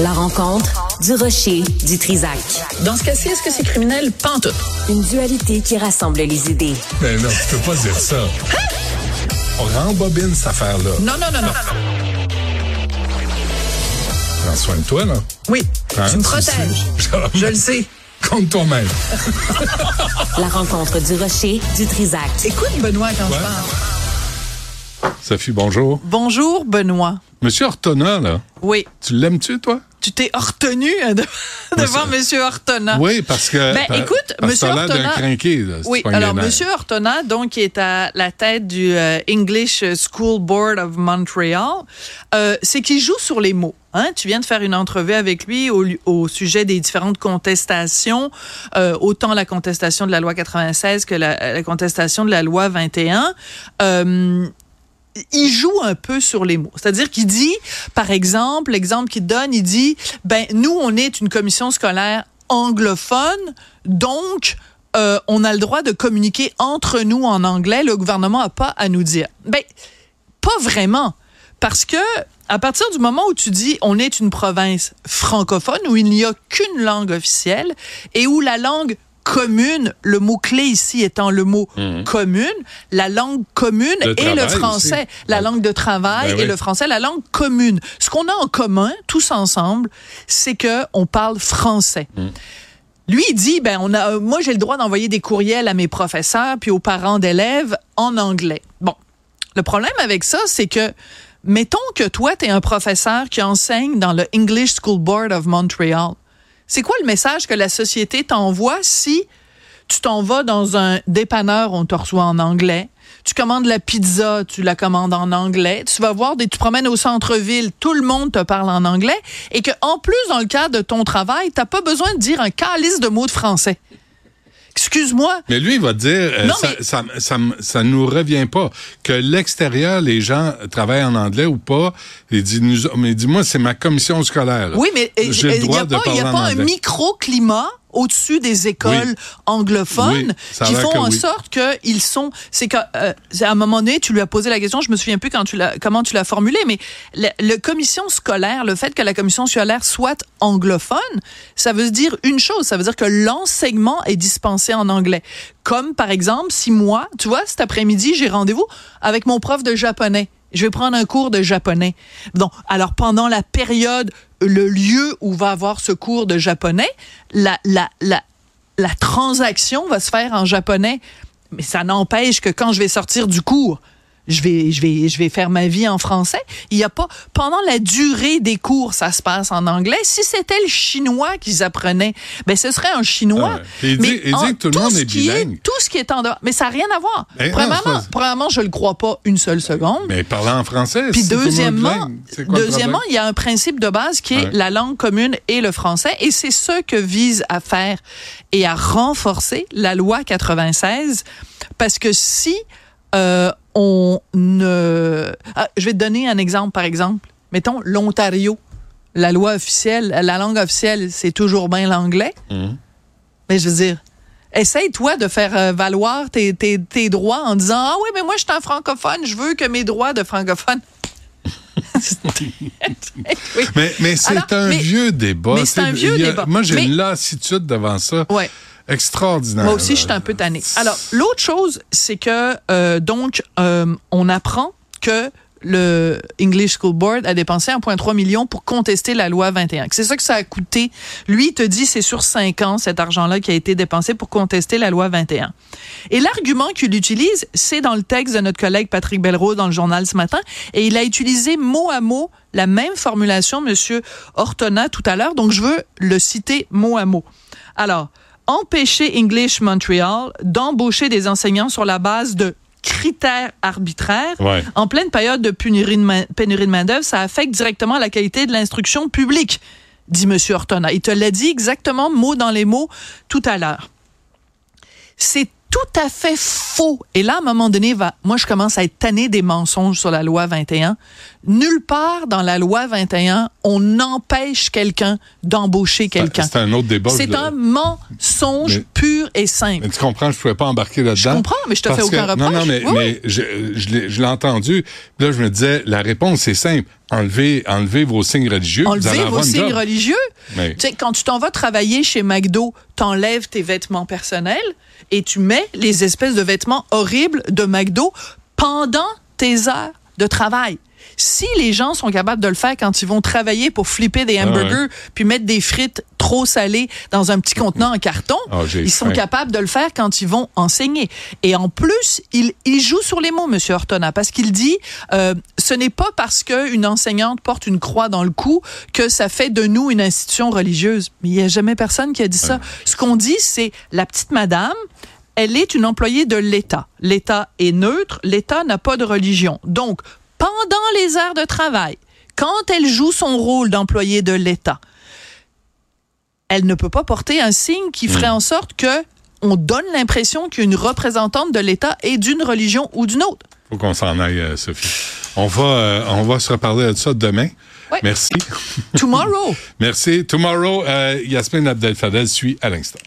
La rencontre du rocher du Trisac. Dans ce cas-ci, est-ce que c'est criminel? Pantoute. Une dualité qui rassemble les idées. Mais non, tu peux pas dire ça. On rembobine cette affaire-là. Non, non, non, non. Prends soin de toi, là. Oui, Hein, tu me protèges. Je le sais. Compte toi-même. La rencontre du rocher du Trisac. Écoute, Benoît, quand je Ouais. parle. Sophie, bonjour. Bonjour, Benoît. Monsieur Ortona, là, Oui, tu l'aimes-tu, toi? tu t'es retenu euh, de- devant Monsieur Ortona. Oui, parce que. Ben, pa- écoute, parce Monsieur t'as l'air d'un Ortona- crinqué, là, Oui, alors. Monsieur Ortona, donc, qui est à la tête du euh, English School Board of Montreal, euh, c'est qu'il joue sur les mots. Hein? Tu viens de faire une entrevue avec lui au, au sujet des différentes contestations, euh, autant la contestation de la loi 96 que la, la contestation de la loi 21. Euh, il joue un peu sur les mots. C'est-à-dire qu'il dit, par exemple, l'exemple qu'il donne, il dit, ben, nous, on est une commission scolaire anglophone, donc, euh, on a le droit de communiquer entre nous en anglais. Le gouvernement n'a pas à nous dire. Ben, pas vraiment. Parce que, à partir du moment où tu dis on est une province francophone où il n'y a qu'une langue officielle et où la langue commune, le mot-clé ici étant le mot commune, la langue commune Le et le français, aussi. la langue de travail Ben et oui. le français, la langue commune. Ce qu'on a en commun, tous ensemble, c'est que on parle français. Lui, il dit, ben, on a, moi, j'ai le droit d'envoyer des courriels à mes professeurs puis aux parents d'élèves en anglais. Bon. Le problème avec ça, c'est que, mettons que toi, tu es un professeur qui enseigne dans le English School Board of Montreal. C'est quoi le message que la société t'envoie si tu t'en vas dans un dépanneur, on te reçoit en anglais. Tu commandes la pizza, tu la commandes en anglais. Tu vas voir, des, tu promènes au centre-ville, tout le monde te parle en anglais. Et que, en plus, dans le cadre de ton travail, t'as pas besoin de dire un calice de mots de français. Excuse-moi. Mais lui, il va dire, euh, Non, ça, mais- ça, ça, ça nous revient pas. Que l'extérieur, les gens travaillent en anglais ou pas. Il dit, nous, mais dis-moi, c'est ma commission scolaire. Oui, mais euh, J'ai le n'y droit a de pas, il y a pas un microclimat au-dessus des écoles Oui. anglophones Oui, qui font en oui. sorte qu'ils sont. C'est qu'à à un moment donné, tu lui as posé la question, je me souviens plus quand tu l'as, comment tu l'as formulé, mais le, le commission scolaire, le fait que la commission scolaire soit anglophone, ça veut dire une chose, ça veut dire que l'enseignement est dispensé en anglais. Comme par exemple, si moi, tu vois, cet après-midi, j'ai rendez-vous avec mon prof de japonais. Je vais prendre un cours de japonais. Donc, alors pendant la période, le lieu où va avoir ce cours de japonais, la, la, la, la transaction va se faire en japonais. Mais ça n'empêche que quand je vais sortir du cours, je vais, je vais, je vais faire ma vie en français. Il y a pas, pendant la durée des cours, ça se passe en anglais. Si c'était le chinois qu'ils apprenaient, ben, ce serait un chinois. Ah dit- dit en- que tout le tout monde ce est tout ce qui est en dehors. Mais ça n'a rien à voir. Ben non, premièrement, pas- premièrement, je le crois pas une seule seconde. Mais parlant en français, Puis deuxièmement, quoi deuxièmement, il y a un principe de base qui est Ouais. la langue commune et le français, et c'est ce que vise à faire et à renforcer la loi 96, parce que si euh, on ne, Ah, je vais te donner un exemple par exemple, mettons l'Ontario, la loi officielle, la langue officielle, c'est toujours bien l'anglais, Mhm. mais je veux dire. Essaye, toi, de faire euh, valoir tes, tes, tes droits en disant Ah oui, mais moi, je suis un francophone, je veux que mes droits de francophone. Oui. Mais, mais c'est un mais- vieux débat. mais c'est un vieux a- débat. Moi, j'ai Mais- une lassitude devant ça. Ouais. Extraordinaire. Moi aussi, je suis un peu tannée. Alors, l'autre chose, c'est que, euh, donc, euh, on apprend que le English School Board a dépensé 1,3 million pour contester la loi 21. C'est ça que ça a coûté. Lui, il te dit c'est sur cinq ans cet argent-là qui a été dépensé pour contester la loi 21. Et l'argument qu'il utilise, c'est dans le texte de notre collègue Patrick Belrose dans le journal ce matin, et il a utilisé mot à mot la même formulation, Monsieur Ortona, tout à l'heure. Donc, je veux le citer mot à mot. Alors, empêcher English Montreal d'embaucher des enseignants sur la base de critères arbitraires Ouais. en pleine période de pénurie de, main- main-d'œuvre, ça affecte directement la qualité de l'instruction publique, dit M. Ortona. Il te l'a dit exactement mot dans les mots tout à l'heure. C'est tout à fait faux. Et là, à un moment donné, va, moi, je commence à être tanné des mensonges sur la loi 21. Nulle part dans la loi 21, on empêche quelqu'un d'embaucher quelqu'un. C'est un autre débat. C'est un mensonge Mais- pur et simple. Mais tu comprends, je ne pouvais pas embarquer là-dedans. Je comprends, mais je te fais aucun que- reproche. Non, non, mais, Oui, mais je, je l'ai- je l'ai entendu. Là, je me disais, la réponse, c'est simple. Enlevez, enlevez vos signes religieux. Enlevez vos signes job. religieux? Mais- Tu sais, quand tu t'en vas travailler chez McDo, t'enlèves tes vêtements personnels et tu mets les espèces de vêtements horribles de McDo pendant tes heures de travail. Si les gens sont capables de le faire quand ils vont travailler pour flipper des Ah ouais. hamburgers puis mettre des frites trop salées dans un petit contenant en carton, Ah, ils sont faim. capables de le faire quand ils vont enseigner. Et en plus, il, il joue sur les mots, Monsieur Ortona, parce qu'il dit, euh, ce n'est pas parce qu'une enseignante porte une croix dans le cou que ça fait de nous une institution religieuse. Mais il n'y a jamais personne qui a dit ça. Ce qu'on dit, c'est la petite madame, elle est une employée de l'État. L'État est neutre, l'État n'a pas de religion. Donc, pendant les heures de travail, quand elle joue son rôle d'employée de l'État, elle ne peut pas porter un signe qui ferait en sorte que on donne l'impression qu'une représentante de l'État est d'une religion ou d'une autre. faut qu'on s'en aille, euh, Sophie. On va, euh, on va se reparler de ça demain. Ouais. Merci. Tomorrow. Merci. Tomorrow, euh, Yasmine Abdel-Fadel suit à l'instant.